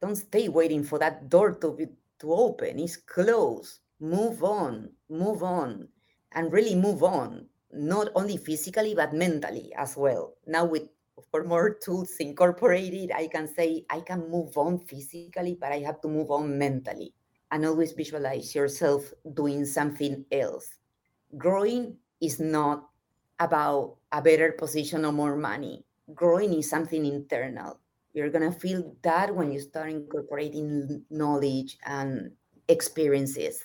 don't stay waiting for that door to be to open. It's closed. Move on, move on, and really move on, not only physically but mentally as well. Now with for more tools incorporated, I can say I can move on physically, but I have to move on mentally. And always visualize yourself doing something else. Growing is not about a better position or more money. Growing is something internal. You're going to feel that when you start incorporating knowledge and experiences.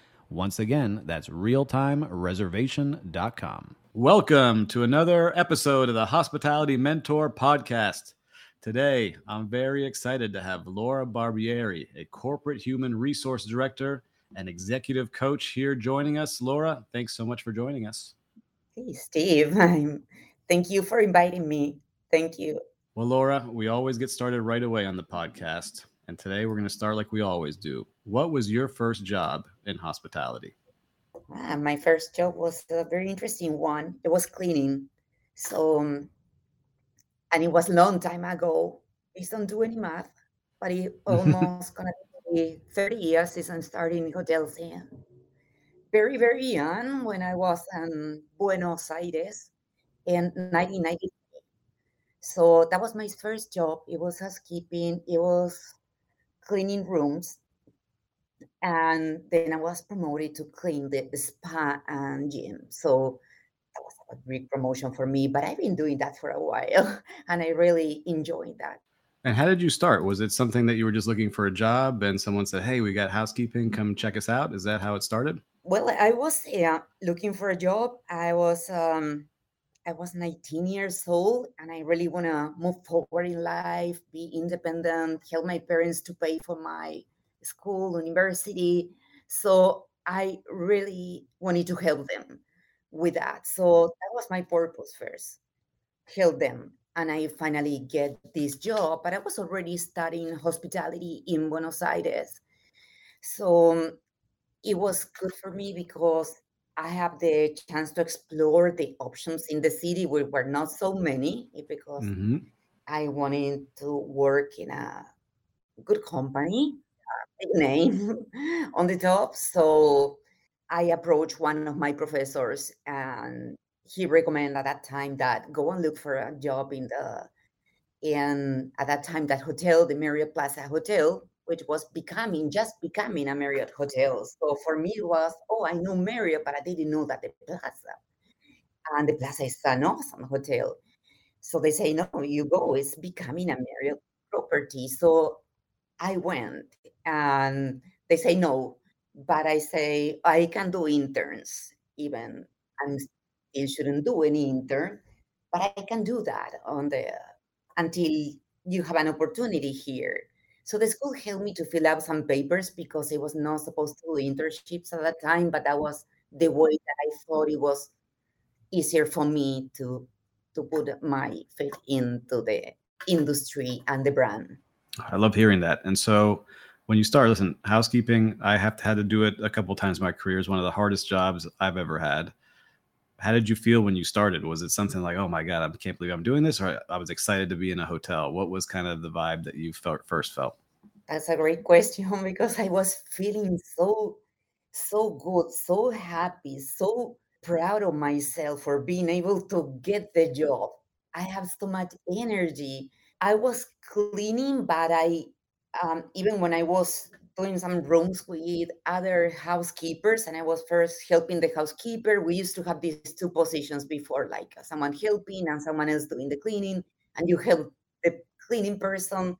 Once again, that's realtimereservation.com. Welcome to another episode of the Hospitality Mentor Podcast. Today, I'm very excited to have Laura Barbieri, a corporate human resource director and executive coach, here joining us. Laura, thanks so much for joining us. Hey, Steve. I'm, thank you for inviting me. Thank you. Well, Laura, we always get started right away on the podcast. And today we're going to start like we always do. What was your first job in hospitality? Uh, my first job was a very interesting one. It was cleaning. So, um, and it was a long time ago. I don't do any math, but it almost gonna be 30 years since I'm starting in hotels. here. very, very young when I was in Buenos Aires in 1993. So that was my first job. It was housekeeping. It was cleaning rooms and then I was promoted to clean the spa and gym. So that was a big promotion for me, but I've been doing that for a while and I really enjoyed that. And how did you start? Was it something that you were just looking for a job and someone said, Hey, we got housekeeping, come check us out? Is that how it started? Well, I was yeah, looking for a job. I was um I was 19 years old and I really want to move forward in life, be independent, help my parents to pay for my school, university. So I really wanted to help them with that. So that was my purpose first, help them. And I finally get this job, but I was already studying hospitality in Buenos Aires. So it was good for me because I have the chance to explore the options in the city where were not so many eh, because mm-hmm. I wanted to work in a good company name on the top. So I approached one of my professors and he recommended at that time that go and look for a job in the in at that time that hotel, the Marriott Plaza Hotel, which was becoming just becoming a Marriott hotel. So for me it was, oh, I know Marriott, but I didn't know that the plaza. And the plaza is an awesome hotel. So they say, no, you go, it's becoming a Marriott property. So I went and they say no, but I say I can do interns even. Still shouldn't do any intern, but I can do that on the until you have an opportunity here. So the school helped me to fill out some papers because it was not supposed to do internships at that time, but that was the way that I thought it was easier for me to to put my faith into the industry and the brand. I love hearing that. And so when you start, listen, housekeeping, I have had to do it a couple times in my career. is one of the hardest jobs I've ever had. how did you feel when you started? Was it something like, oh my God, I can't believe I'm doing this? Or I was excited to be in a hotel. What was kind of the vibe that you felt first felt? That's a great question because I was feeling so, so good, so happy, so proud of myself for being able to get the job. I have so much energy. I was cleaning, but I, um, even when I was doing some rooms with other housekeepers, and I was first helping the housekeeper. We used to have these two positions before, like someone helping and someone else doing the cleaning, and you help the cleaning person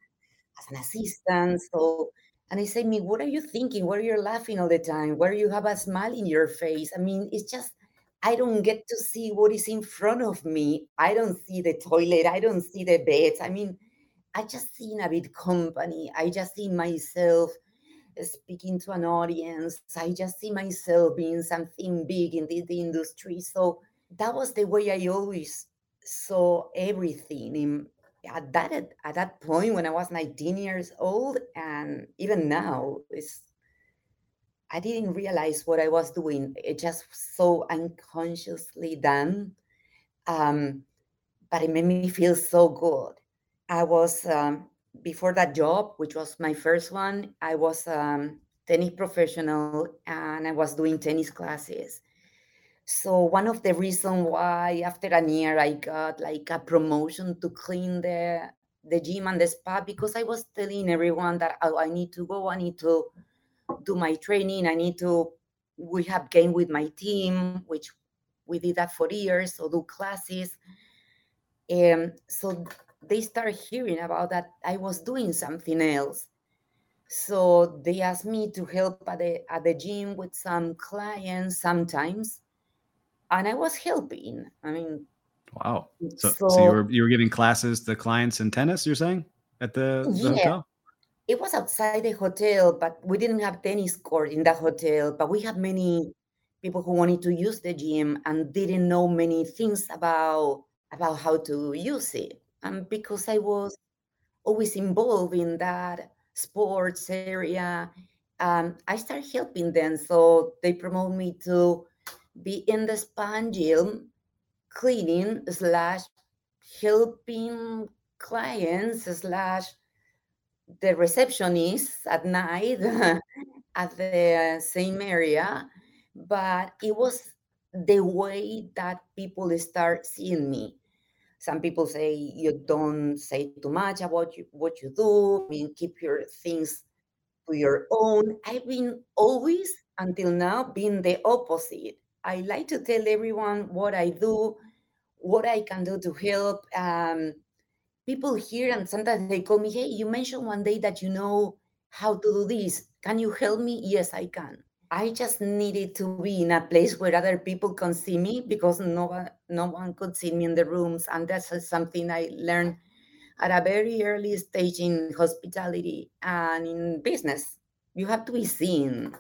as an assistant. So, and they say, "Me, what are you thinking? Why are you laughing all the time? Do you have a smile in your face?" I mean, it's just I don't get to see what is in front of me. I don't see the toilet. I don't see the beds. I mean, I just see in a big company. I just see myself speaking to an audience. I just see myself being something big in the, the industry. So that was the way I always saw everything. In, at that at that point when I was 19 years old, and even now, it's I didn't realize what I was doing. It just so unconsciously done. Um, but it made me feel so good. I was um, before that job, which was my first one. I was um, tennis professional and I was doing tennis classes. So one of the reasons why after a year I got like a promotion to clean the the gym and the spa because I was telling everyone that oh, I need to go, I need to do my training, I need to. We have game with my team, which we did that for years, so do classes. Um, so they start hearing about that I was doing something else. So they asked me to help at the at the gym with some clients sometimes, and I was helping. I mean, wow. So, so, so you were you were giving classes to clients in tennis. You're saying at the, the yeah, hotel? It was outside the hotel, but we didn't have tennis court in the hotel. But we had many people who wanted to use the gym and didn't know many things about about how to use it and because I was always involved in that sports area, um, I started helping them. So they promote me to be in the span gym, cleaning slash helping clients slash the receptionist at night at the same area. But it was the way that people start seeing me some people say you don't say too much about you, what you do. I mean, keep your things to your own. I've been always until now being the opposite. I like to tell everyone what I do, what I can do to help. Um, people here and sometimes they call me, hey, you mentioned one day that you know how to do this. Can you help me? Yes, I can. I just needed to be in a place where other people can see me because no one, no one could see me in the rooms. And that's something I learned at a very early stage in hospitality and in business. You have to be seen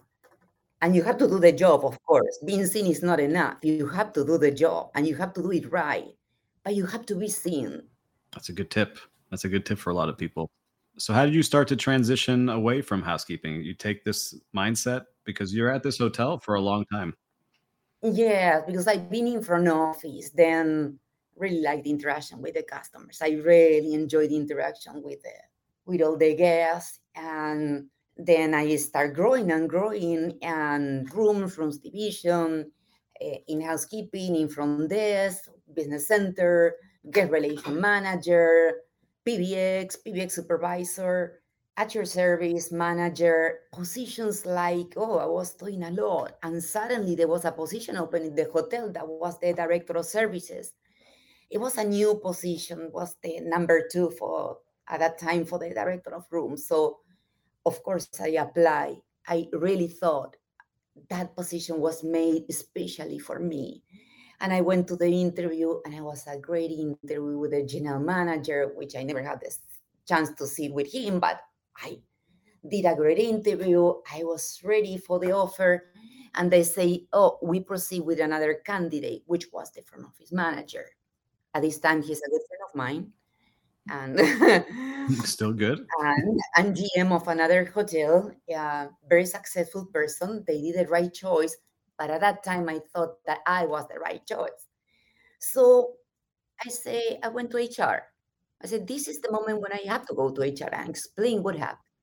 and you have to do the job, of course. Being seen is not enough. You have to do the job and you have to do it right, but you have to be seen. That's a good tip. That's a good tip for a lot of people. So, how did you start to transition away from housekeeping? You take this mindset because you're at this hotel for a long time. Yeah, because I've been in front office, then really like the interaction with the customers. I really enjoy the interaction with the with all the guests, and then I start growing and growing, and rooms, rooms division, uh, in housekeeping, in front desk, business center, guest relation manager, PBX, PBX supervisor, at your service manager positions like oh i was doing a lot and suddenly there was a position open in the hotel that was the director of services. It was a new position was the number two for at that time for the director of rooms. So of course i applied i really thought that position was made especially for me and i went to the interview and it was a great interview with the general manager which i never had the chance to sit with him but I did a great interview. I was ready for the offer. And they say, oh, we proceed with another candidate, which was the front office manager. At this time, he's a good friend of mine. And still good. And, and GM of another hotel, a very successful person. They did the right choice. But at that time, I thought that I was the right choice. So I say, I went to HR. I said, this is the moment when I have to go to HR and explain what happened.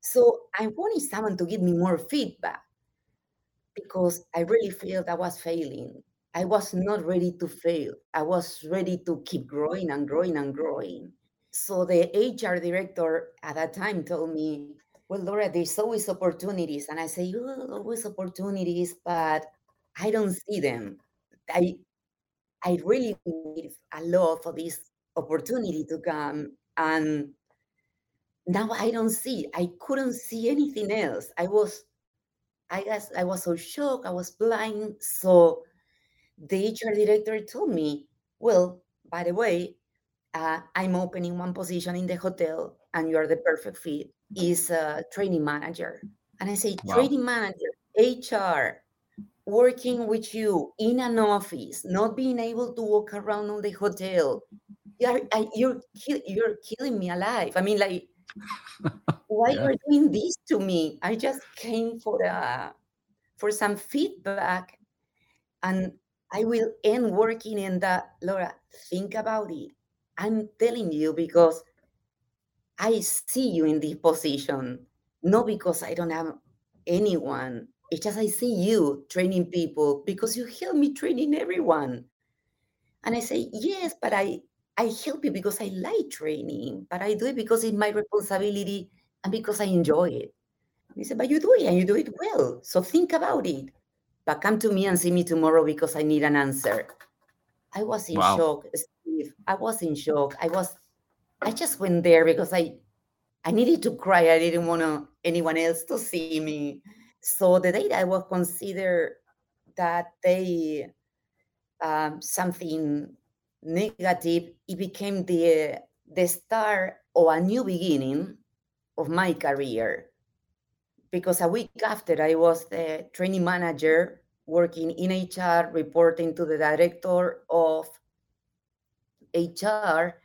So I wanted someone to give me more feedback because I really felt I was failing. I was not ready to fail. I was ready to keep growing and growing and growing. So the HR director at that time told me, Well, Laura, there's always opportunities. And I say, oh, always opportunities, but I don't see them. I I really need a lot for this opportunity to come. And now I don't see. I couldn't see anything else. I was, I guess I was so shocked. I was blind. So the HR director told me, well, by the way, uh, I'm opening one position in the hotel and you're the perfect fit is a training manager. And I say, wow. training manager, HR, working with you in an office, not being able to walk around on the hotel. You're, you're, you're killing me alive. I mean, like, why yeah. are doing this to me? I just came for a, for some feedback and I will end working in that. Laura, think about it. I'm telling you because I see you in this position, not because I don't have anyone. It's just I see you training people because you help me training everyone. And I say, yes, but I I help you because I like training, but I do it because it's my responsibility and because I enjoy it. And he said, but you do it and you do it well. So think about it. But come to me and see me tomorrow because I need an answer. I was in wow. shock, Steve. I was in shock. I was I just went there because I I needed to cry. I didn't want anyone else to see me. So the day I was considered that they um, something negative, it became the the start of a new beginning of my career. Because a week after I was the training manager working in HR, reporting to the director of HR,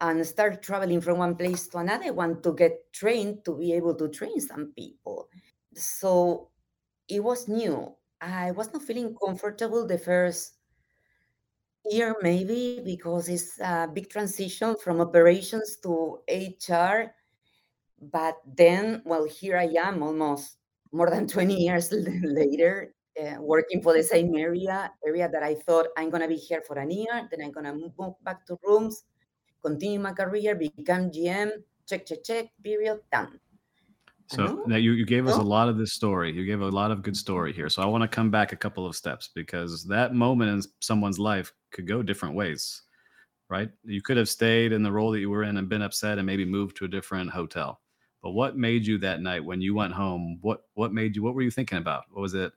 and start traveling from one place to another one to get trained to be able to train some people. So it was new. I was not feeling comfortable the first year, maybe because it's a big transition from operations to HR. But then, well, here I am almost more than 20 years later, uh, working for the same area, area that I thought I'm going to be here for a year, then I'm going to move back to rooms continue my career, become GM, check, check, check, period, done. So now you, you gave us oh. a lot of this story. You gave a lot of good story here. So I want to come back a couple of steps because that moment in someone's life could go different ways, right? You could have stayed in the role that you were in and been upset and maybe moved to a different hotel. But what made you that night when you went home? What what made you? What were you thinking about? What was it?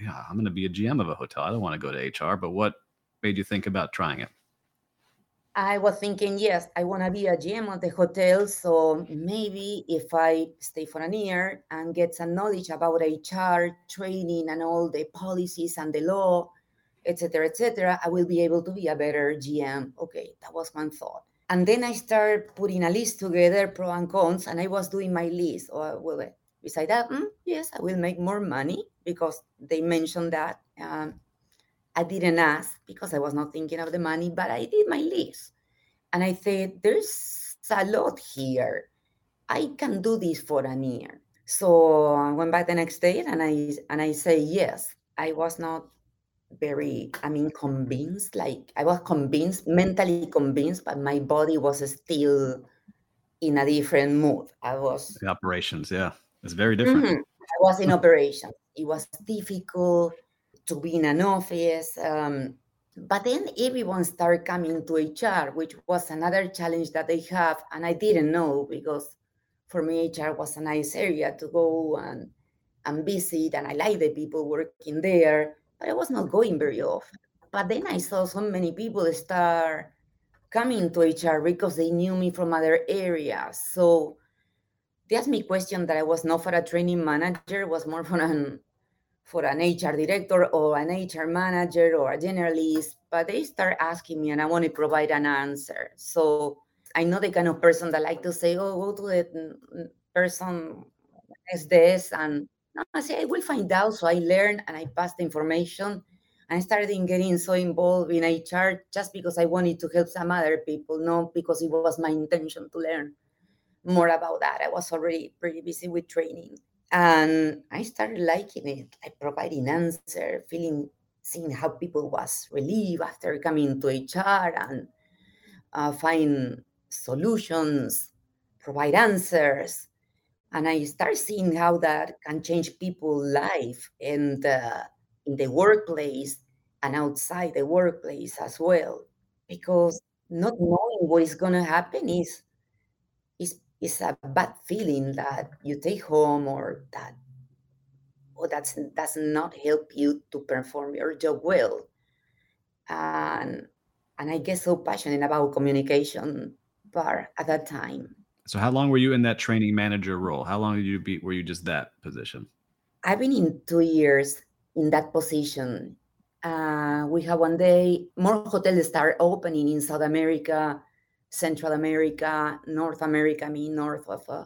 Yeah, I'm going to be a GM of a hotel. I don't want to go to HR. But what made you think about trying it? I was thinking, yes, I want to be a GM at the hotel. So maybe if I stay for a year and get some knowledge about HR training and all the policies and the law, etc., etc., I will be able to be a better GM. Okay, that was one thought. And then I started putting a list together, pro and cons, and I was doing my list. Or oh, well, beside that, mm, yes, I will make more money because they mentioned that. Um, I didn't ask because I was not thinking of the money, but I did my list. And I said, there's a lot here. I can do this for a year. So I went back the next day and I and I say yes. I was not very, I mean, convinced. Like I was convinced, mentally convinced, but my body was still in a different mood. I was the operations, yeah. It's very different. Mm-hmm. I was in operations. It was difficult to be in an office. Um, but then everyone started coming to HR, which was another challenge that they have. And I didn't know because for me, HR was a nice area to go and, and visit. And I like the people working there, but I was not going very often. But then I saw so many people start coming to HR because they knew me from other areas. So they asked me a question that I was not for a training manager, was more for an for an HR director or an HR manager or a generalist, but they start asking me and I want to provide an answer. So I know the kind of person that like to say, oh, go to the person is this and no, I say I will find out. So I learned and I passed the information. I started getting so involved in HR just because I wanted to help some other people, not because it was my intention to learn more about that. I was already pretty busy with training. And I started liking it, like providing answer, feeling seeing how people was relieved after coming to HR and uh, find solutions, provide answers. And I start seeing how that can change people's life in the, in the workplace and outside the workplace as well. Because not knowing what is going to happen is, is a bad feeling that you take home or that or that does not help you to perform your job well. And and I get so passionate about communication part at that time. So how long were you in that training manager role? How long did you be were you just that position? I've been in two years in that position. Uh, we have one day more hotels start opening in South America, Central America, North America, I mean north of uh,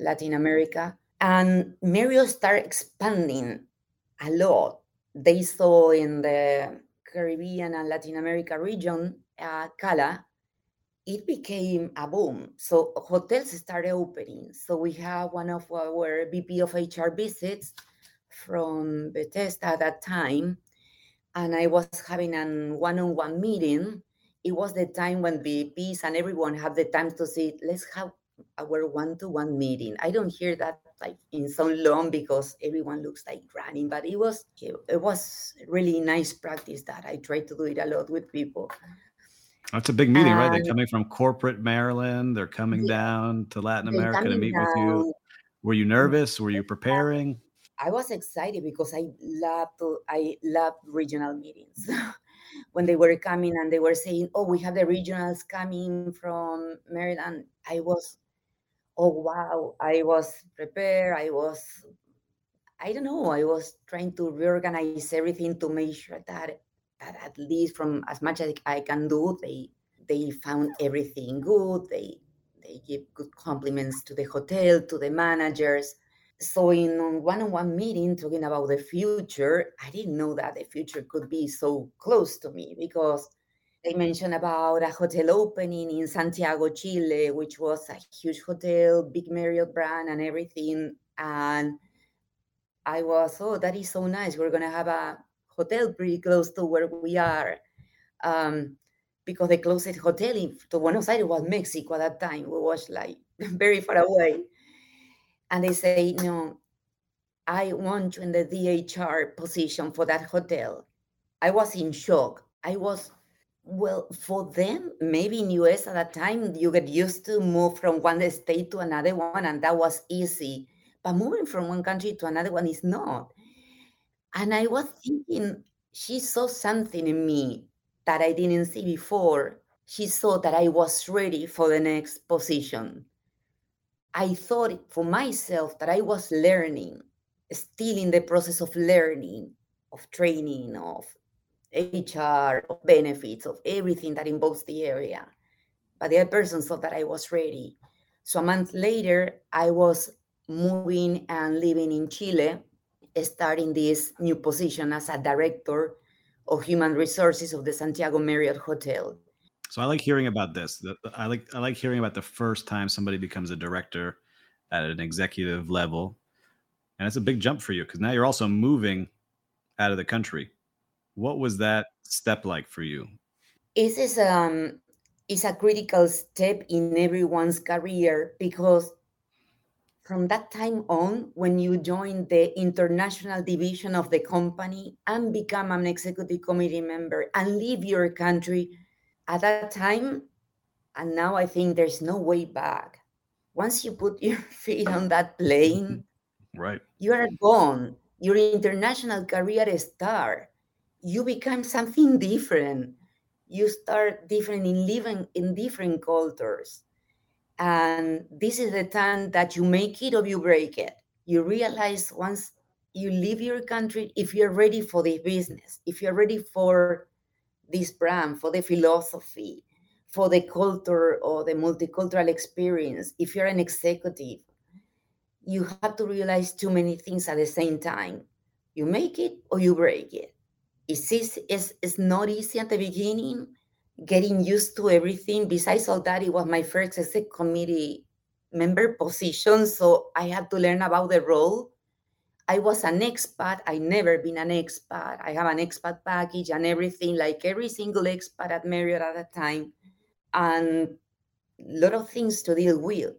Latin America. And Marriott started expanding a lot. They saw in the Caribbean and Latin America region, uh, Cala, it became a boom. So hotels started opening. So we have one of our VP of HR visits from Bethesda at that time, and I was having a one-on-one meeting. It was the time when the VPs and everyone had the time to say, let's have our one-to-one meeting. I don't hear that like in so long because everyone looks like running, but it was it was really nice practice that I try to do it a lot with people. That's a big meeting, right? They're coming from corporate Maryland. They're coming yeah, down to Latin America to meet down. with you. Were you mm. nervous? Were you preparing? I was excited because I love to I love regional meetings. when they were coming and they were saying, "Oh, we have the regionals coming from Maryland," I was oh wow. I was prepared. I was i don't know. I was trying to reorganize everything to make sure that that at least from as much as i can do they they found everything good. They they give good compliments to the hotel to the managers so in one-on-one meeting talking about the future i didn't know that the future could be so close to me because they mentioned about a hotel opening in Santiago, Chile, which was a huge hotel, big Marriott brand and everything. And I was, oh, that is so nice. We're to have a hotel pretty close to where we are. Um, because the closest hotel in, to Buenos Aires was Mexico at that time. We was like very far away. And they say, no, I want you in the DHR position for that hotel. I was in shock. I was well, for them, maybe in US at that time, you get used to move from one state to another one, and that was easy. But moving from one country to another one is not. And I was thinking, she saw something in me that I didn't see before. She saw that I was ready for the next position. I thought for myself that I was learning, still in the process of learning, of training, of HR, of benefits, of everything that involves the area. But the other person thought that I was ready. So a month later, I was moving and living in Chile, starting this new position as a director of human resources of the Santiago Marriott Hotel. So I like hearing about this. I like I like hearing about the first time somebody becomes a director at an executive level, and it's a big jump for you because now you're also moving out of the country. What was that step like for you? It is um is a critical step in everyone's career because from that time on, when you join the international division of the company and become an executive committee member and leave your country, at that time, and now I think there's no way back. Once you put your feet on that plane, right, you are gone. Your international career starts you become something different. You start different in living in different cultures. And this is the time that you make it or you break it. You realize once you leave your country if you're ready for the business if you're ready for this brand for the philosophy for the culture or the multicultural experience if you're an executive you have to realize too many things at the same time. You make it or you break it. It's, easy, it's, it's not easy at the beginning, getting used to everything. Besides all that, it was my first exec committee member position, so I had to learn about the role. I was an expat. I never been an expat. I have an expat package and everything, like every single expat at Marriott at that time, and a lot of things to deal with.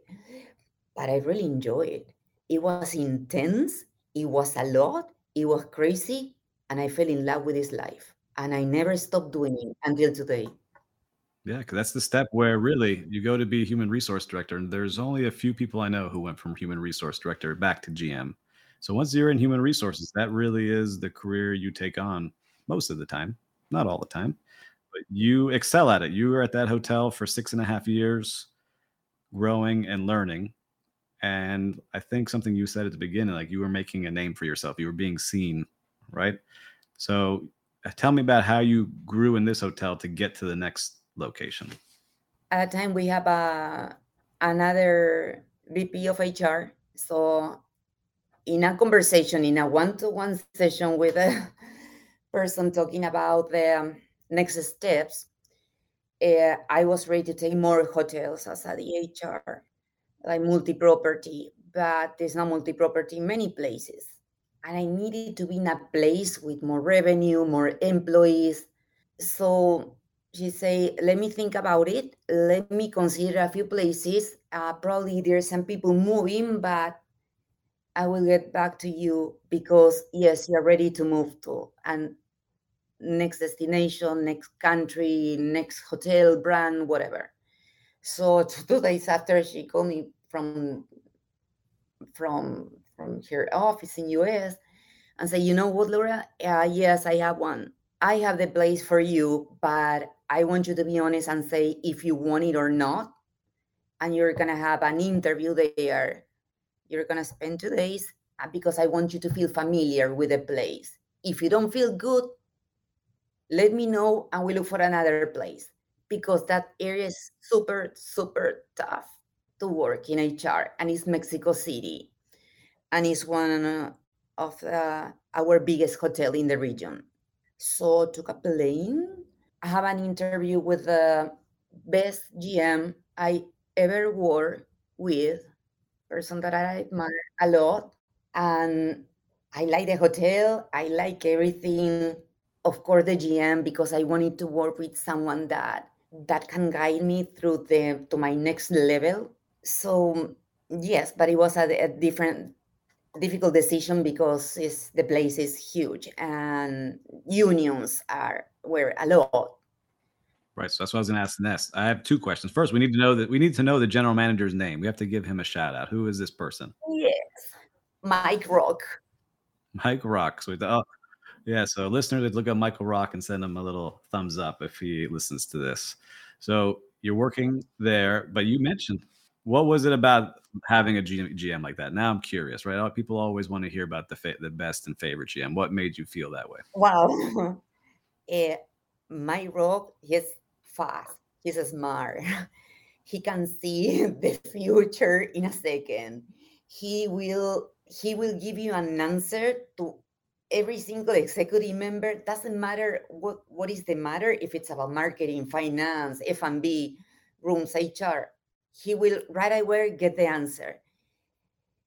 But I really enjoyed it. It was intense. It was a lot. It was crazy, and I fell in love with this life, and I never stopped doing it until today. Yeah, because that's the step where really you go to be human resource director, and there's only a few people I know who went from human resource director back to GM. So once you're in human resources, that really is the career you take on most of the time, not all the time, but you excel at it. You were at that hotel for six and a half years, growing and learning. And I think something you said at the beginning, like you were making a name for yourself, you were being seen, right? So uh, tell me about how you grew in this hotel to get to the next location? At a time, we have a another VP of HR. So, in a conversation, in a one-to-one session with a person talking about the next steps, uh, I was ready to take more hotels as a DHR, like multi-property, but there's not multi-property in many places. And I needed to be in a place with more revenue, more employees. So she say, let me think about it. Let me consider a few places. Uh, probably there's some people moving, but I will get back to you because yes, you're ready to move to and next destination, next country, next hotel brand, whatever. So two days after she called me from from from her office in US and say, you know what, Laura? Uh, yes, I have one. I have the place for you, but I want you to be honest and say if you want it or not. And you're to have an interview there. You're going to spend two days uh, because I want you to feel familiar with the place. If you don't feel good, let me know and we look for another place because that area is super, super tough to work in HR and it's Mexico City. And it's one of uh, our biggest hotel in the region. So took a plane I have an interview with the best GM I ever worked with, person that I admire a lot. And I like the hotel. I like everything. Of course, the GM because I wanted to work with someone that that can guide me through the to my next level. So yes, but it was a, a different difficult decision because the place is huge and unions are were a lot. Right. So that's what I was going to ask next. I have two questions. First, we need to know that we need to know the general manager's name. We have to give him a shout out. Who is this person? Yes, Mike Rock. Mike Rock. So, oh, yeah. So listeners, look up Michael Rock and send him a little thumbs up if he listens to this. So you're working there, but you mentioned what was it about having a GM like that? Now I'm curious, right? People always want to hear about the fa- the best and favorite GM. What made you feel that way? Wow. uh, Mike Rock, he's fast. He's smart. he can see the future in a second. He will he will give you an answer to every single executive member. Doesn't matter what what is the matter if it's about marketing, finance, F and B, rooms, HR he will right away get the answer.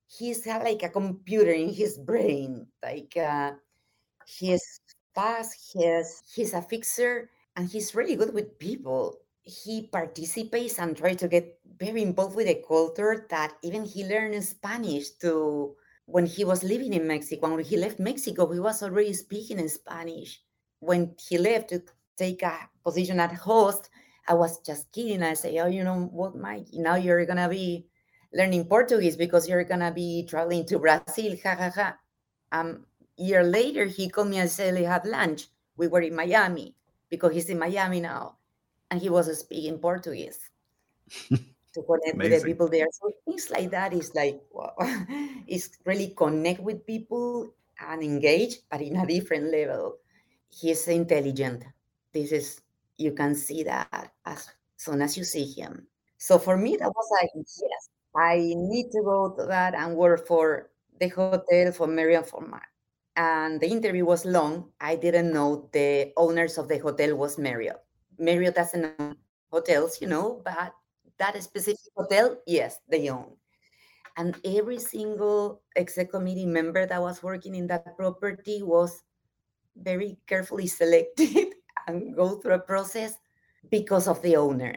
He's like a computer in his brain. Like uh, he's fast. He's he's a fixer, and he's really good with people. He participates and tries to get very involved with the culture. That even he learned Spanish to when he was living in Mexico. When he left Mexico, he was already speaking in Spanish. When he left to take a position at host, I was just kidding. I say, oh, you know what, Mike? Now you're gonna be learning Portuguese because you're gonna be traveling to Brazil. Ha ha ha. Um, year later, he called me and said, "We have lunch." We were in Miami because he's in Miami now, and he was speaking Portuguese to connect Amazing. with the people there. So things like that is like, wow, it's really connect with people and engage, but in a different level. He's intelligent. This is you can see that as soon as you see him. So for me, that was like, yes, I need to go to that and work for the hotel for Marriott for my and the interview was long. I didn't know the owners of the hotel was Marriott. Marriott doesn't own hotels, you know, but that specific hotel, yes, they own. And every single exec committee member that was working in that property was very carefully selected and go through a process because of the owner.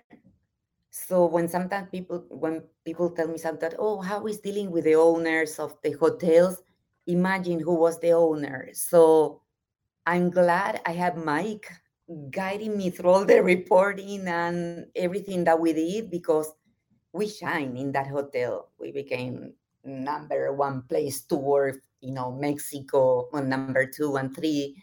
So when sometimes people when people tell me something, oh, how is dealing with the owners of the hotels? Imagine who was the owner. So I'm glad I have Mike guiding me through all the reporting and everything that we did because we shine in that hotel. We became number one place to work, you know, Mexico, on number two and three.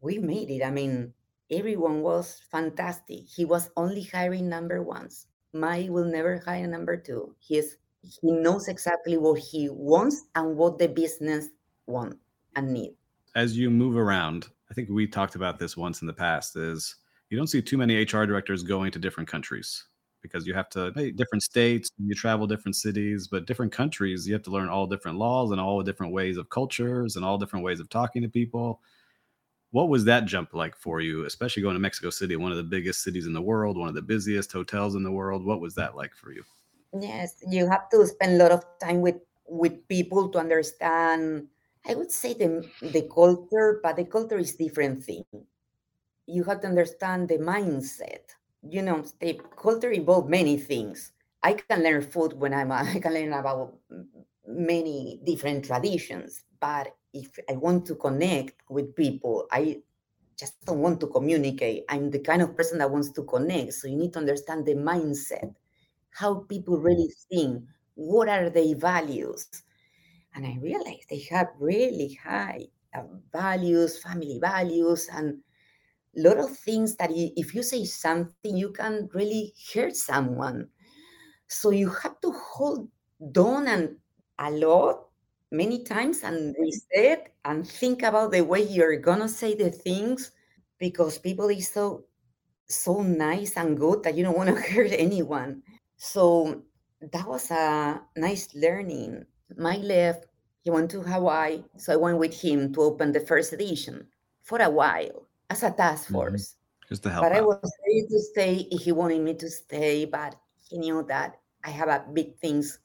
We made it. I mean, everyone was fantastic. He was only hiring number ones. Mike will never hire number two. He's he knows exactly what he wants and what the business want and need. As you move around, I think we talked about this once in the past, is you don't see too many HR directors going to different countries because you have to different states, you travel different cities, but different countries, you have to learn all different laws and all different ways of cultures and all different ways of talking to people. What was that jump like for you, especially going to Mexico City, one of the biggest cities in the world, one of the busiest hotels in the world? What was that like for you? Yes, you have to spend a lot of time with with people to understand. I would say the the culture, but the culture is different thing. You have to understand the mindset. You know, the culture involves many things. I can learn food when I'm. I can learn about many different traditions, but if I want to connect with people, I just don't want to communicate. I'm the kind of person that wants to connect. So you need to understand the mindset, how people really think, what are their values. And I realized they have really high uh, values, family values, and a lot of things that if you say something, you can really hurt someone. So you have to hold on and a lot many times and reset and think about the way you're gonna say the things because people is so so nice and good that you don't want to hurt anyone. So that was a nice learning. Mike left, he went to Hawaii, so I went with him to open the first edition for a while as a task mm-hmm. force. Mm-hmm. Just to help. But out. I was ready to stay if he wanted me to stay, but he knew that I have a big things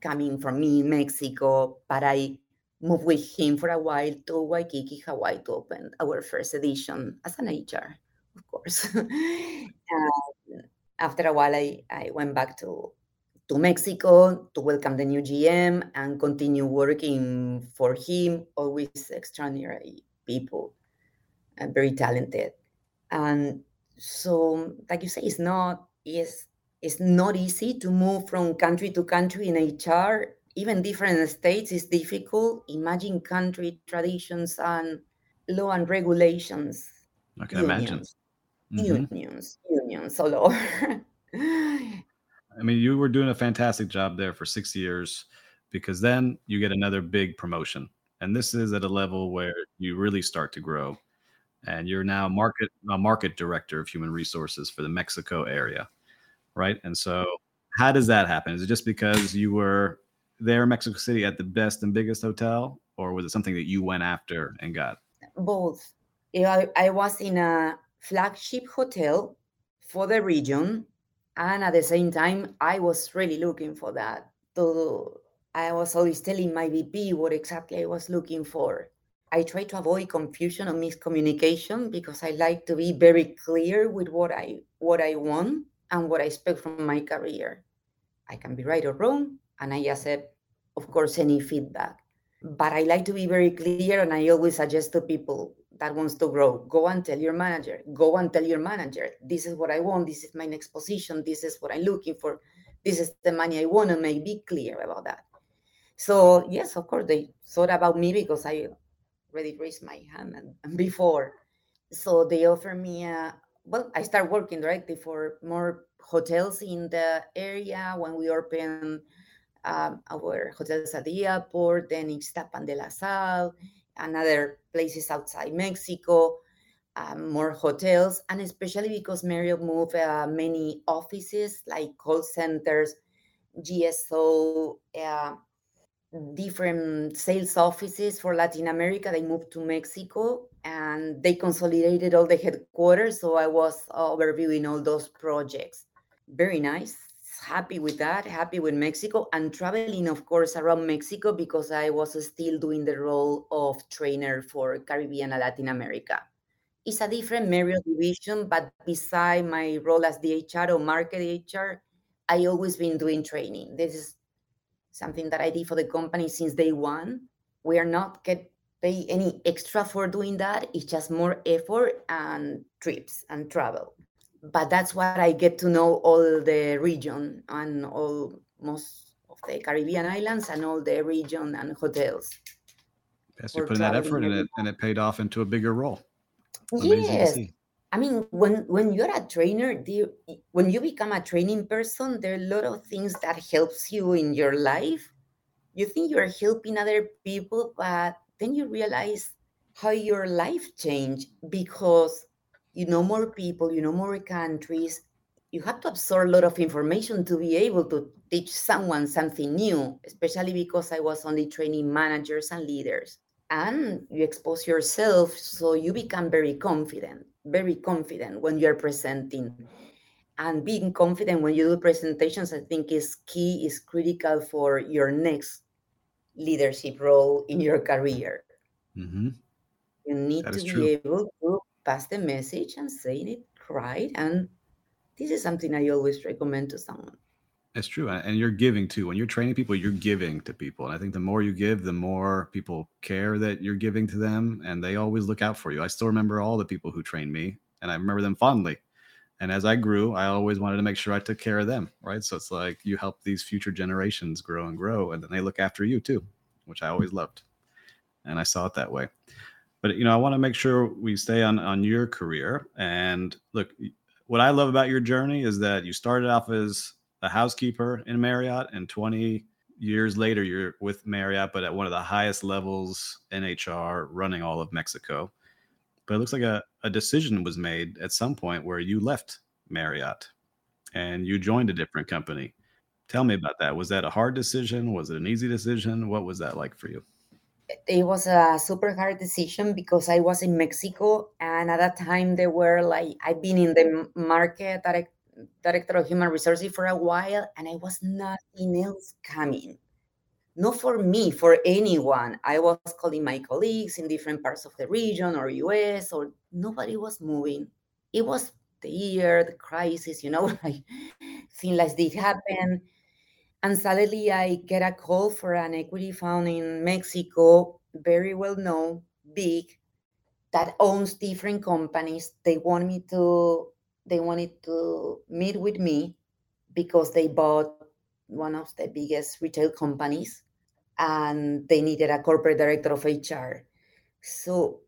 coming from me in Mexico, but I moved with him for a while to Waikiki, Hawaii to open our first edition as an HR, of course. after a while, I, I went back to, to Mexico to welcome the new GM and continue working for him, always extraordinary people and very talented. And so, like you say, it's not, it's it's not easy to move from country to country in HR. Even different states is difficult. Imagine country traditions and law and regulations. I can unions, imagine. Mm-hmm. Unions, unions all over. I mean, you were doing a fantastic job there for six years because then you get another big promotion. And this is at a level where you really start to grow. And you're now market a market director of human resources for the Mexico area right? And so, how does that happen? Is it just because you were there in Mexico City at the best and biggest hotel, or was it something that you went after and got? Both. I, I was in a flagship hotel for the region, and at the same time, I was really looking for that. So I was always telling my VP what exactly I was looking for. I try to avoid confusion or miscommunication because I like to be very clear with what I what I want and what I expect from my career. I can be right or wrong, and I accept, of course, any feedback. But I like to be very clear, and I always suggest to people that wants to grow, go and tell your manager, go and tell your manager, this is what I want, this is my next position, this is what I'm looking for, this is the money I want to make. Be clear about that. So yes, of course, they thought about me because I already raised my hand and, before. So they offered me a, well, I started working directly for more hotels in the area when we opened um, our hotels at the airport, then Ixtapan de la Sal, and other places outside Mexico, um, more hotels, and especially because Marriott moved uh, many offices like call centers GSO, uh, different sales offices for Latin America. They moved to Mexico and they consolidated all the headquarters. So I was overviewing all those projects. Very nice. Happy with that. Happy with Mexico and traveling, of course, around Mexico because I was still doing the role of trainer for Caribbean and Latin America. It's a different mm-hmm. Marriott division, but beside my role as the HR or market HR, I always been doing training. This is something that I did for the company since day one. We are not get pay any extra for doing that. It's just more effort and trips and travel. But that's what I get to know all the region and all most of the Caribbean islands and all the region and hotels. Yes, you put in that effort and it and it paid off into a bigger role. Amazing yes. I mean, when when you're a trainer, you, when you become a training person, there are a lot of things that helps you in your life. You think you're helping other people, but then you realize how your life changed because you know more people, you know more countries. You have to absorb a lot of information to be able to teach someone something new, especially because I was only training managers and leaders. And you expose yourself so you become very confident very confident when you're presenting. And being confident when you do presentations, I think is key, is critical for your next leadership role in your career. Mm-hmm. You need to be true. able to pass the message and saying it right. And this is something I always recommend to someone. It's true. And you're giving too. When you're training people, you're giving to people. And I think the more you give, the more people care that you're giving to them. And they always look out for you. I still remember all the people who trained me and I remember them fondly. And as I grew, I always wanted to make sure I took care of them. Right. So it's like you help these future generations grow and grow. And then they look after you too, which I always loved. And I saw it that way. But, you know, I want to make sure we stay on, on your career. And look, what I love about your journey is that you started off as a housekeeper in Marriott, and 20 years later, you're with Marriott, but at one of the highest levels in HR, running all of Mexico. But it looks like a, a decision was made at some point where you left Marriott and you joined a different company. Tell me about that. Was that a hard decision? Was it an easy decision? What was that like for you? It was a super hard decision because I was in Mexico, and at that time there were like I've been in the market direct director of human resources for a while, and I was nothing else coming. Not for me, for anyone. I was calling my colleagues in different parts of the region or US, or nobody was moving. It was the year, the crisis, you know, like things like this happened. And suddenly I get a call for an equity fund in Mexico, very well known, big, that owns different companies. They want me to they wanted to meet with me because they bought one of the biggest retail companies and they needed a corporate director of HR. So,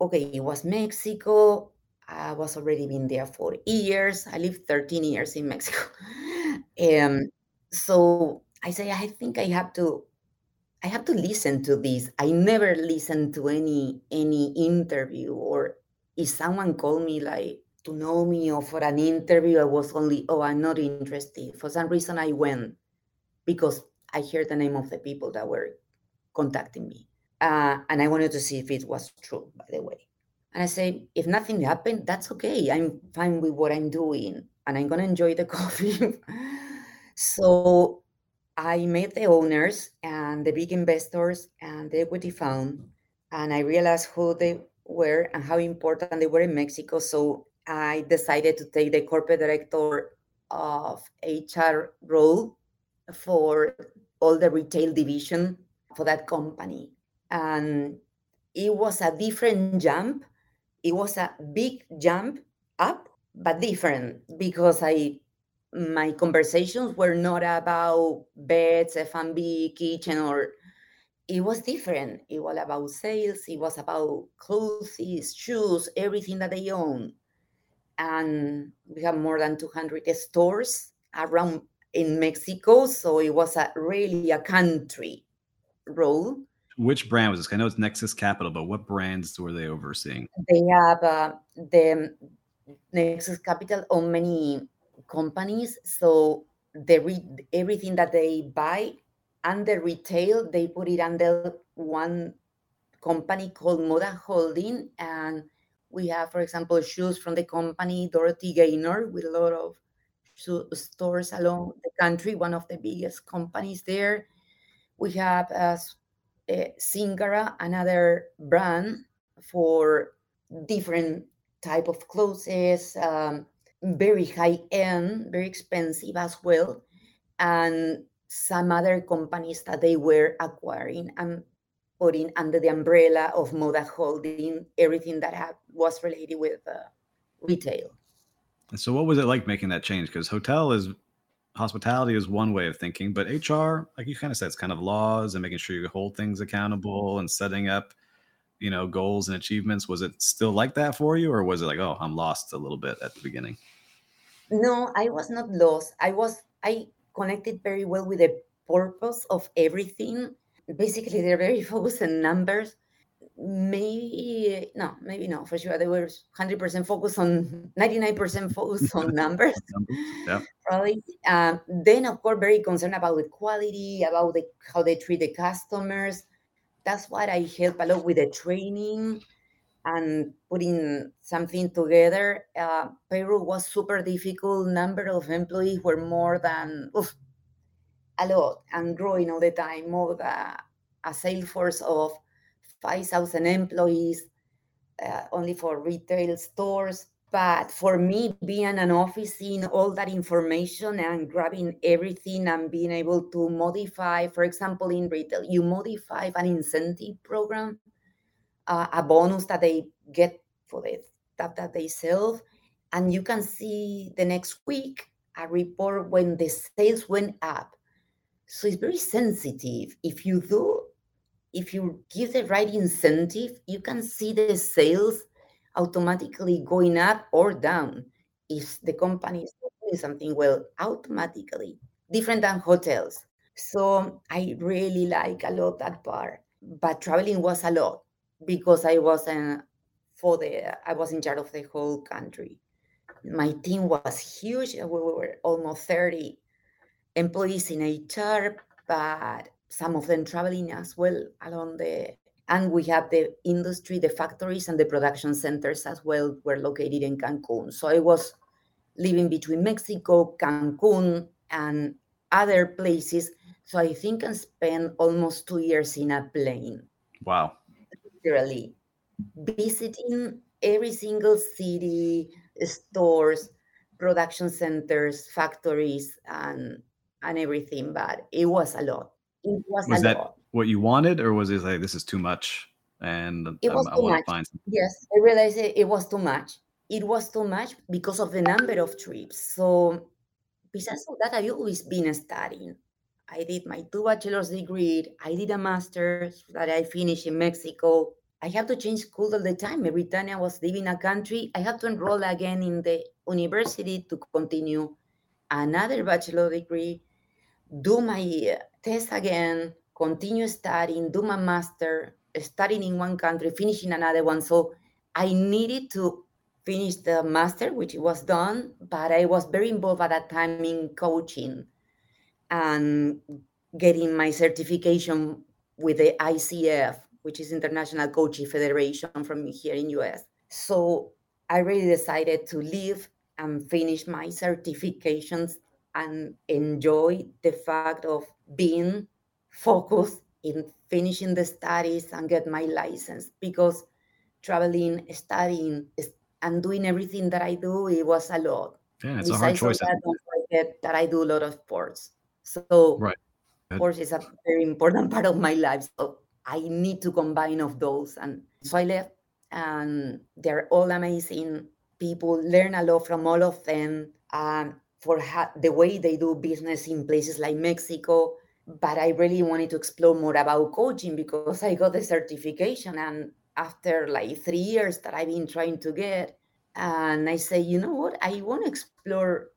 okay, it was Mexico. I was already been there for years. I lived 13 years in Mexico. um, so I say, I think I have to, I have to listen to this. I never listen to any any interview or if someone called me like, to know me or for an interview, I was only, oh, I'm not interested. For some reason, I went because I heard the name of the people that were contacting me. Uh, and I wanted to see if it was true, by the way. And I say, if nothing happened, that's okay. I'm fine with what I'm doing and I'm to enjoy the coffee. So I met the owners and the big investors and the equity fund, and I realized who they were and how important they were in Mexico. So I decided to take the corporate director of HR role for all the retail division for that company. And it was a different jump. It was a big jump up, but different because I my conversations were not about beds, F&B, kitchen, or it was different. It was about sales. It was about clothes, shoes, everything that they own and we have more than 200 stores around in Mexico. So it was a really a country role. Which brand was this? I know it's Nexus Capital, but what brands were they overseeing? They have uh, the Nexus Capital on many companies. So the re- everything that they buy under retail they put it under one company called Moda Holding, and we have, for example, shoes from the company Dorothy Gaynor with a lot of stores along the country, one of the biggest companies there. We have uh, uh, Zingara, another brand for different type of clothes, um, very high end, very expensive as well, and some other companies that they were acquiring and putting under the umbrella of Moda Holding everything that was related with uh, retail. So, what was it like making that change? Because hotel is hospitality is one way of thinking, but HR, like you kind of said, it's kind of laws and making sure you hold things accountable and setting up, you know, goals and achievements. Was it still like that for you, or was it like, oh, I'm lost a little bit at the beginning? No, I was not lost. I was I connected very well with the purpose of everything. Basically, they're very focused on numbers maybe no maybe no for sure they were 100% focused on 99% focused on numbers yeah. probably um, then of course very concerned about the quality about the how they treat the customers that's what i help a lot with the training and putting something together uh, was super difficult. Number of employees were more than oof, a lot and growing all the time. More than a sales force of 5,000 employees, uh, only for retail stores. But for me, being an office, seeing all that information and grabbing everything and being able to modify, for example, in retail, you modify an incentive program, uh, a bonus that they get for the stuff that they sell, and you can see the next week a report when the sales went up. So it's very sensitive. If you do if you give the right incentive, you can see the sales automatically going up or down. If the company is doing something well, automatically, different than hotels. So I really like a lot that part. But traveling was a lot because I was in, for the I was in charge of the whole country. My team was huge. We were almost 30 employees in HR, but some of them traveling as well along the and we have the industry the factories and the production centers as well were located in cancun so i was living between mexico cancun and other places so i think i spent almost two years in a plane wow literally visiting every single city stores production centers factories and and everything but it was a lot it was, was that lot. what you wanted, or was it like this is too much? And it was I, too much. Find yes, I realized it, it was too much. It was too much because of the number of trips. So besides of that, I've always been studying. I did my two bachelor's degree. I did a master's that I finished in Mexico. I have to change school all the time. Every time I was leaving a country, I have to enroll again in the university to continue another bachelor degree, do my uh, test again, continue studying, do my master, studying in one country, finishing another one. So I needed to finish the master, which was done, but I was very involved at that time in coaching and getting my certification with the ICF, which is International Coaching Federation from here in US. So I really decided to leave and finish my certifications and enjoy the fact of being focused in finishing the studies and get my license because traveling, studying, and doing everything that I do, it was a lot. Yeah, it's Besides a hard choice. That, that I do a lot of sports. So right. sports is a very important part of my life. So I need to combine of those. And so I left and they're all amazing people, learn a lot from all of them. Um, for ha- the way they do business in places like Mexico. But I really wanted to explore more about coaching because I got the certification. And after like three years that I've been trying to get, and I say, you know what, I want to explore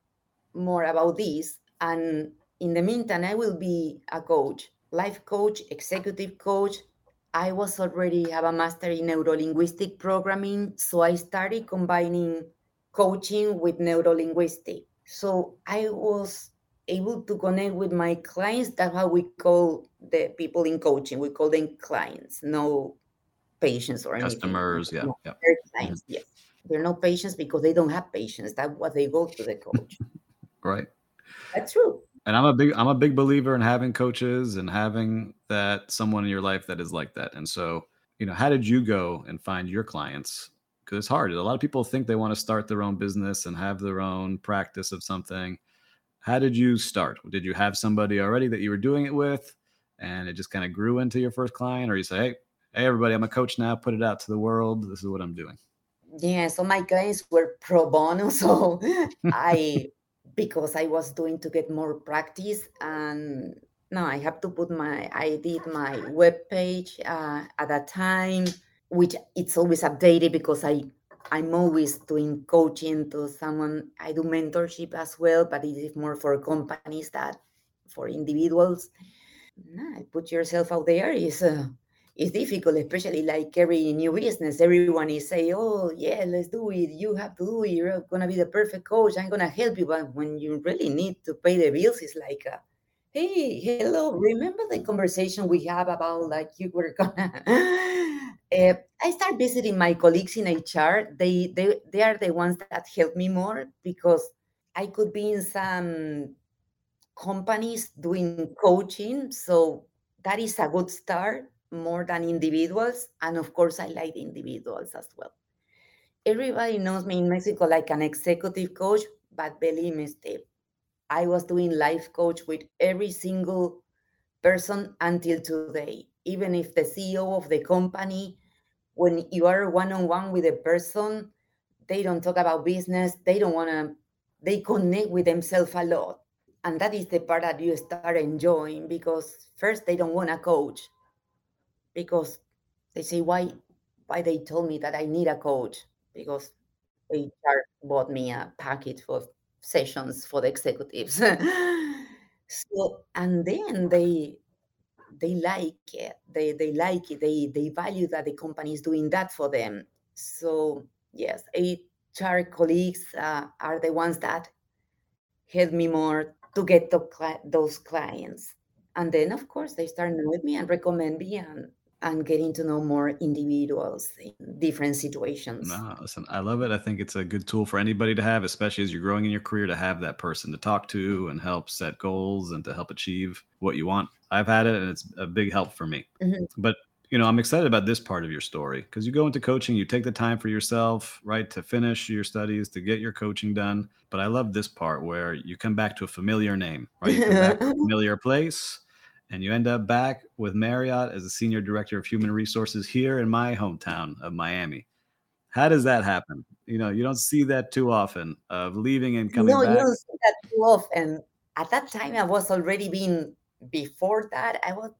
more about this. And in the meantime, I will be a coach, life coach, executive coach. I was already have a master in neurolinguistic programming, so I started combining coaching with neurolinguistic so I was able to connect with my clients. That's how we call the people in coaching. We call them clients, no patients or anything. Customers, yeah. No, yeah. they're clients, mm-hmm. yes. They're not patients because they don't have patients. That's what they go to the coach. right. That's true. And I'm a big I'm a big believer in having coaches and having that someone in your life that is like that. And so, you know, how did you go and find your clients? Because it's hard. A lot of people think they want to start their own business and have their own practice of something. How did you start? Did you have somebody already that you were doing it with and it just kind of grew into your first client? Or you say, hey, hey everybody, I'm a coach now, put it out to the world. This is what I'm doing. Yeah, oh so my clients were pro bono. So I because I was doing to get more practice and no, I have to put my I did my web page uh, at that time, which it's always updated because I I'm always doing coaching to someone. I do mentorship as well, but it is more for companies that for individuals. No, put yourself out there is uh, it's difficult, especially like every new business. Everyone is saying, "Oh, yeah, let's do it. You have to do it. You're gonna be the perfect coach. I'm gonna help you." But when you really need to pay the bills, it's like, uh, "Hey, hello. Remember the conversation we have about like you were gonna?" uh, I start visiting my colleagues in HR. They they they are the ones that help me more because I could be in some companies doing coaching, so that is a good start more than individuals. And of course, I like individuals as well. Everybody knows me in Mexico like an executive coach, but believe me, Steve, I was doing life coach with every single person until today. Even if the CEO of the company, when you are one on one with a person, they don't talk about business, they don't want to, they connect with themselves a lot. And that is the part that you start enjoying because first they don't want to coach because they say why why they told me that I need a coach because HR bought me a package for sessions for the executives. so and then they they like it. They they like it. They they value that the company is doing that for them. So yes, HR colleagues uh, are the ones that help me more to get those clients. And then of course they start knowing me and recommend me and and getting to know more individuals in different situations. No, listen, I love it. I think it's a good tool for anybody to have, especially as you're growing in your career, to have that person to talk to and help set goals and to help achieve what you want. I've had it and it's a big help for me. Mm-hmm. But you know, I'm excited about this part of your story because you go into coaching, you take the time for yourself, right, to finish your studies, to get your coaching done. But I love this part where you come back to a familiar name, right? You come back to a familiar place and you end up back with Marriott as a senior director of human resources here in my hometown of Miami. How does that happen? You know, you don't see that too often of leaving and coming no, back. No, you don't see that too often. At that time, I was already being, before that, I was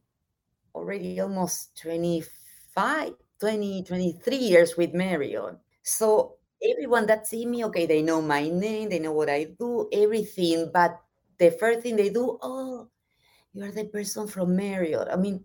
already almost 25, 20, 23 years with Marriott. So everyone that see me, okay, they know my name, they know what I do, everything. But the first thing they do, oh, you are the person from Marriott. I mean,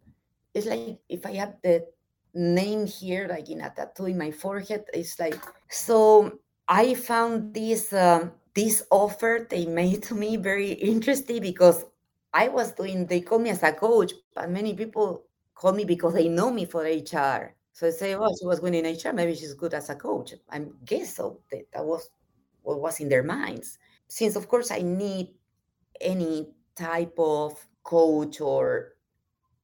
it's like if I have the name here, like in a tattoo in my forehead, it's like so. I found this um, this offer they made to me very interesting because I was doing. They call me as a coach, but many people call me because they know me for HR. So they say, "Oh, she was good in HR. Maybe she's good as a coach." I guess so. That, that was what was in their minds. Since of course I need any type of coach or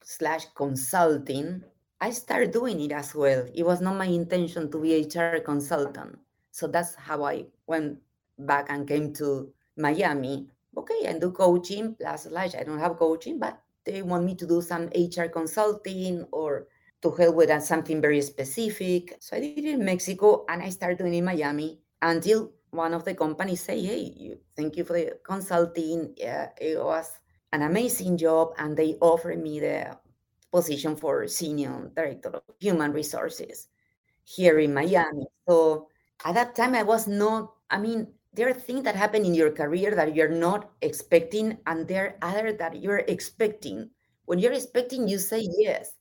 slash consulting, I started doing it as well. It was not my intention to be HR consultant. So that's how I went back and came to Miami. Okay, I do coaching plus slash. I don't have coaching, but they want me to do some HR consulting or to help with something very specific. So I did it in Mexico and I started doing it in Miami until one of the companies say, hey, you, thank you for the consulting. Yeah, it was an amazing job and they offered me the position for senior director of human resources here in Miami. So at that time, I was not, I mean, there are things that happen in your career that you're not expecting, and there are other that you're expecting. When you're expecting, you say yes.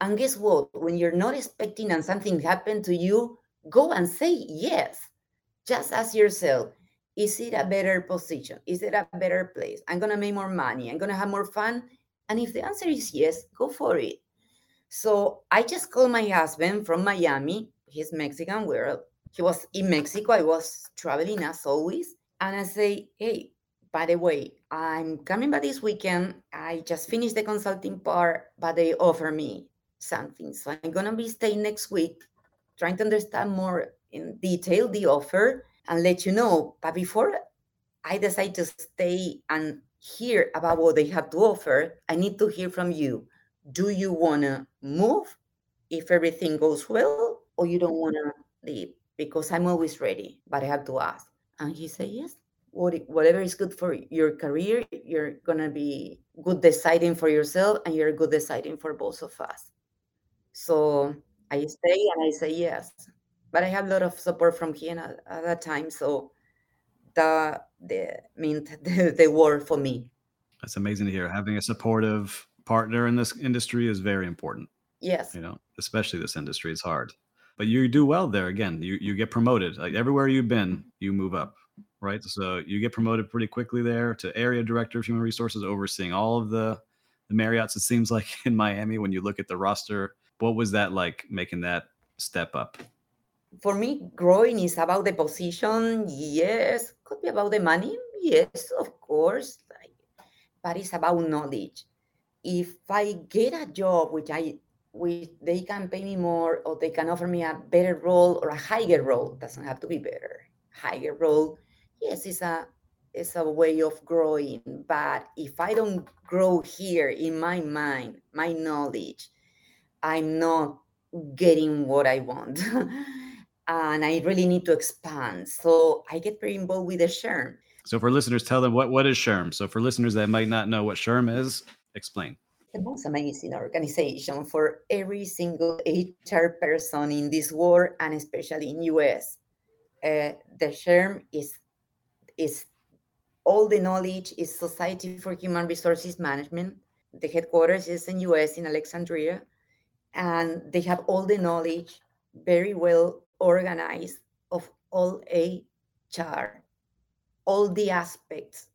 And guess what? When you're not expecting and something happened to you, go and say yes. Just ask yourself, is it a better position? Is it a better place? I'm gonna make more money. I'm gonna have more fun. And if the answer is yes, go for it. So I just called my husband from Miami. He's Mexican. Where he was in Mexico. I was traveling as always. And I say, hey, by the way, I'm coming back this weekend. I just finished the consulting part, but they offer me something. So I'm gonna be staying next week, trying to understand more in detail the offer and let you know. But before I decide to stay and hear about what they have to offer, I need to hear from you. Do you wanna move if everything goes well, or you don't wanna leave? Because I'm always ready, but I have to ask. And he said, Yes, what, whatever is good for your career, you're gonna be good deciding for yourself and you're good deciding for both of us. So I stay and I say yes. But I had a lot of support from him at, at that time. So that the meant the, the world for me. That's amazing to hear. Having a supportive partner in this industry is very important. Yes. You know, especially this industry, it's hard. But you do well there again. You you get promoted. Like everywhere you've been, you move up right? So you get promoted pretty quickly there to area director of human resources, overseeing all of the the Marriotts. It seems like in Miami, when you look at the roster, what was that like making that step up? For me, growing is about the position. Yes, could be about the money. Yes, of course, but it's about knowledge. If I get a job which I which they can pay me more or they can offer me a better role or a higher role doesn't have to be better higher role yes, it's a it's a way of growing. But if I don't grow here in my mind, my knowledge, I'm not getting what I want. and I really need to expand. So I get very involved with the SHRM. So for listeners, tell them what, what is SHRM. So for listeners that might not know what SHRM is, explain. The most amazing organization for every single HR person in this world and especially in US. Uh, the SHRM is is all the knowledge is Society for Human Resources Management. The headquarters is in US in Alexandria, and they have all the knowledge, very well organized of all HR, all the aspects.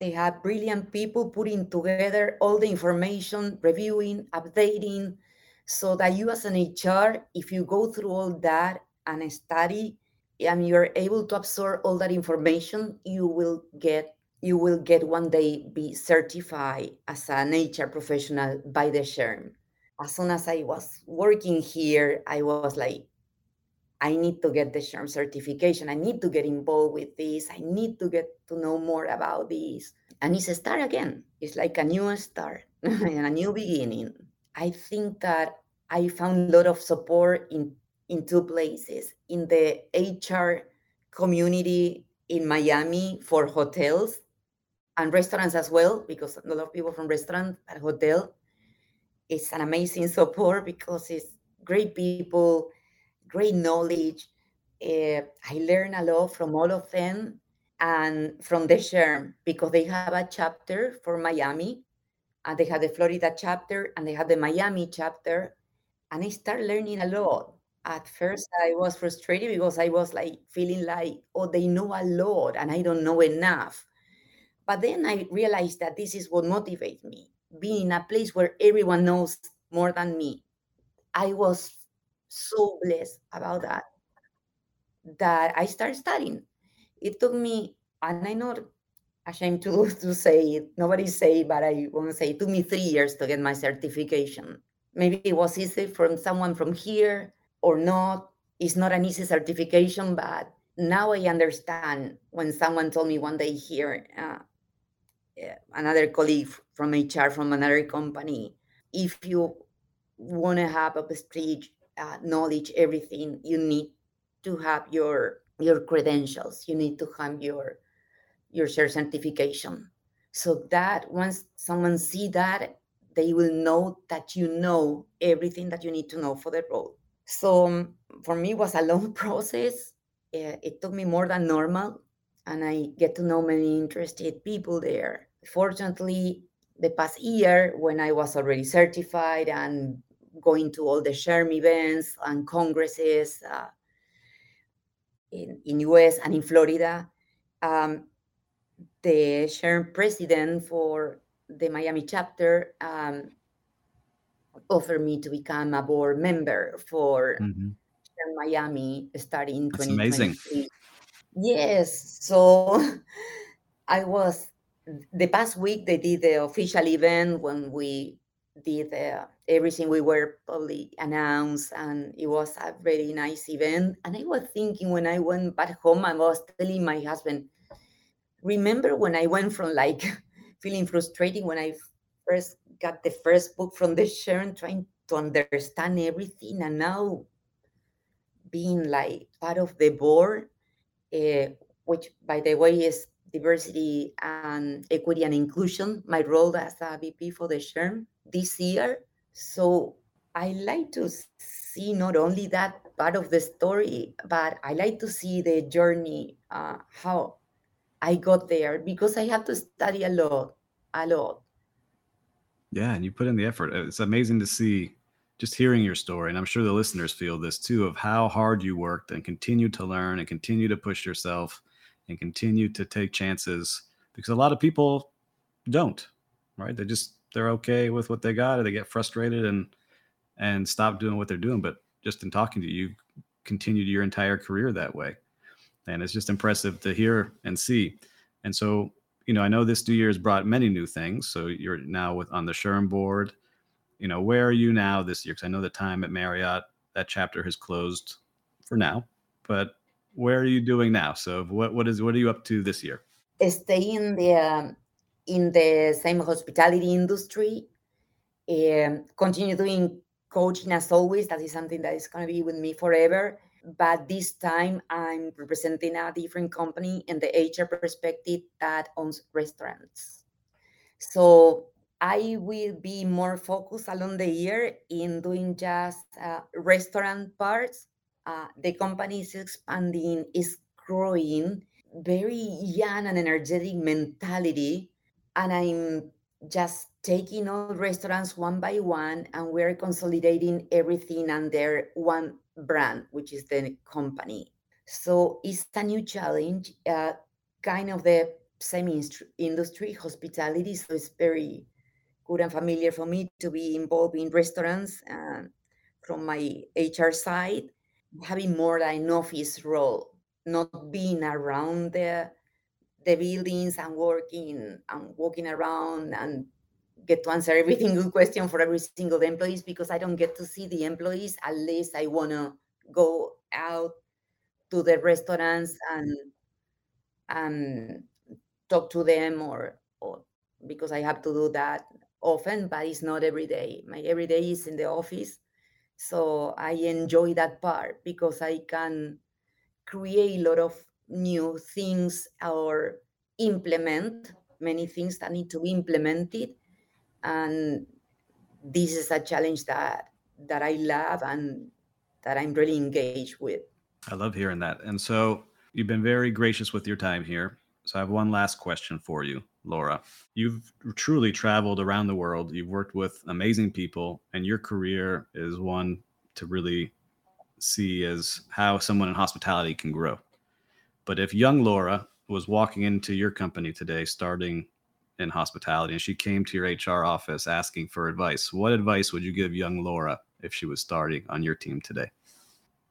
They have brilliant people putting together all the information, reviewing, updating, so that you as an HR, if you go through all that and study and you're able to absorb all that information, you will get you will get one day be certified as an HR professional by the SHRM. As soon as I was working here, I was like, I need to get the SHRM certification. I need to get involved with this. I need to get to know more about this. And it's a start again. It's like a new start and a new beginning. I think that I found a lot of support in in two places in the HR community in Miami for hotels and restaurants as well, because a lot of people from restaurant and hotel. It's an amazing support because it's great people, great knowledge. Uh, I learn a lot from all of them and from the SHRM because they have a chapter for Miami and they have the Florida chapter and they have the Miami chapter. And I start learning a lot at first I was frustrated because I was like feeling like, oh, they know a lot and I don't know enough. But then I realized that this is what motivates me being in a place where everyone knows more than me. I was so blessed about that that I started studying. It took me, and I'm not ashamed to, to say it, nobody say, but I want to say it took me three years to get my certification. Maybe it was easy from someone from here or not. It's not an easy certification, but now I understand when someone told me one day here, uh, another colleague from HR from another company, if you want to have a prestige, uh, knowledge, everything, you need to have your your credentials. You need to have your your SHRM certification, so that once someone see that, they will know that you know everything that you need to know for the role. So um, for me, was a long process. Uh, it took me more than normal, and I get to know many interested people there. Fortunately, the past year, when I was already certified and going to all the SHRM events and congresses uh, in, in US and in Florida, um, the SHRM president for the Miami chapter um, offered me to become a board member for mm-hmm. Miami starting in That's amazing. Yes. So I was the past week they did the official event when we did uh, everything we were probably announced and it was a very nice event. And i was thinking when i went back home i was telling my husband remember when i went from like feeling frustrated when i first got the first book from the SHRM trying to understand everything and now being like part of the board uh, which by the way is diversity and equity and inclusion my role as a vp for the SHRM this year. So i like to see not only that part of the story but i like to see the journey uh, how i got there because i have to study a lot a lot. Yeah and you put in the effort. It's amazing to see just hearing your story and i'm sure the listeners feel this too of how hard you worked and continue to learn and continue to push yourself and continue to take chances because a lot of people don't right? They just they're okay with what they got or they get frustrated and and stop doing what they're doing. But just in talking to you you continued your entire career that way. And it's just impressive to hear and see. And so you know i know this new year has brought many new things. So you're now with on the SHRM board. You know where are you now this year? Because i know the time at marriott that chapter has closed for now. But where are you doing now? So what what is what are you up to this year? Stay in the um, in the same hospitality industry. Um, continue doing coaching as always. That is something that is going to be with me forever. But this time I'm representing a different company in the HR perspective that owns restaurants. So I will be more focused along the year in doing just uh, restaurant parts. Uh, the company is expanding, is growing, very young and energetic mentality and I'm just taking all restaurants one by one and we're consolidating everything under one brand, which is the company. So it's a new challenge, uh, kind of the same industry, hospitality. So it's very good and familiar for me to be involved in restaurants and from my HR side, having more like an office role, not being around the the buildings and working and walking around and get to answer every single question for every single employees because I don't get to see the employees unless I want to go out to the restaurants and and talk to them or or because I have to do that often, but it's not every day. My every day is in the office. So I enjoy that part because I can create a lot of new things or implement many things that need to be implemented. And this is a challenge that that i love and that i'm really engaged with. I love hearing that. And so you've been very gracious with your time here. So i have one last question for you laura. You've truly traveled around the world. You've worked with amazing people and your career is one to really see as how someone in hospitality can grow but if young Laura was walking into your company today, starting in hospitality, and she came to your HR office asking for advice, what advice would you give young Laura if she was starting on your team today?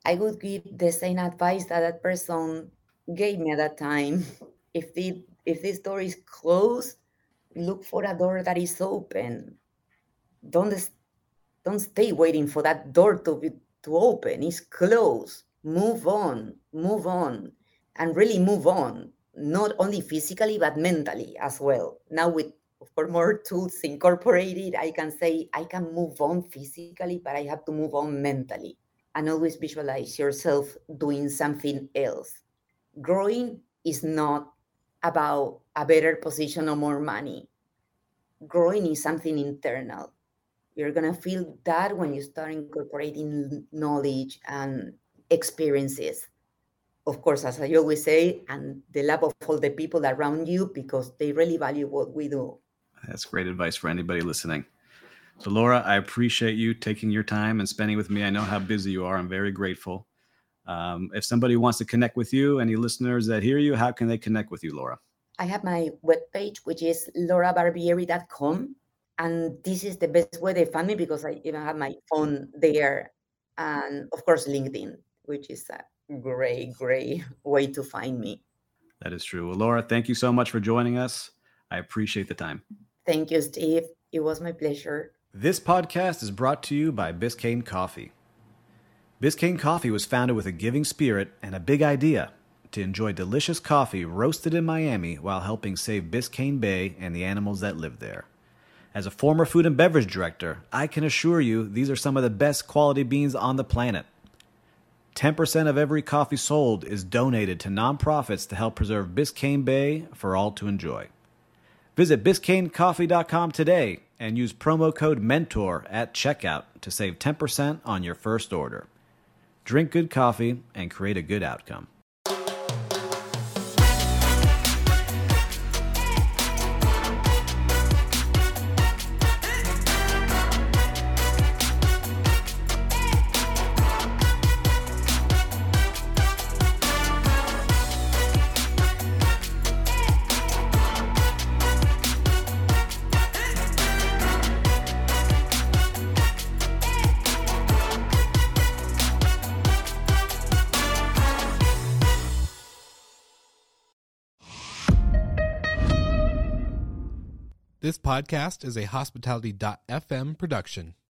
I would give the same advice that that person gave me at that time. If the if this door is closed, look for a door that is open. Don't don't stay waiting for that door to be to open. It's closed. Move on. Move on and really move on, not only physically, but mentally as well. Now, with course, more tools incorporated, I can say I can move on physically, but I have to move on mentally and always visualize yourself doing something else. Growing is not about a better position or more money. Growing is something internal. You're going to feel that when you start incorporating knowledge and experiences of course, as I always say, and the love of all the people around you because they really value what we do. That's great advice for anybody listening. So, Laura, I appreciate you taking your time and spending with me. I know how busy you are. I'm very grateful. Um, if somebody wants to connect with you, any listeners that hear you, how can they connect with you, Laura? I have my webpage, which is laurabarbieri.com. And this is the best way they find me because I even have my phone there. And of course, LinkedIn, which is a great, great way to find me. That is true. Well, Laura, thank you so much for joining us. I appreciate the time. Thank you, Steve. It was my pleasure. This podcast is brought to you by Biscayne Coffee. Biscayne Coffee was founded with a giving spirit and a big idea to enjoy delicious coffee roasted in Miami while helping save Biscayne Bay and the animals that live there. As a former food and beverage director, I can assure you these are some of the best quality beans on the planet. 10% of every coffee sold is donated to nonprofits to help preserve Biscayne Bay for all to enjoy. Visit BiscayneCoffee.com today and use promo code MENTOR at checkout to save 10% on your first order. Drink good coffee and create a good outcome. Podcast is a hospitality.fm production.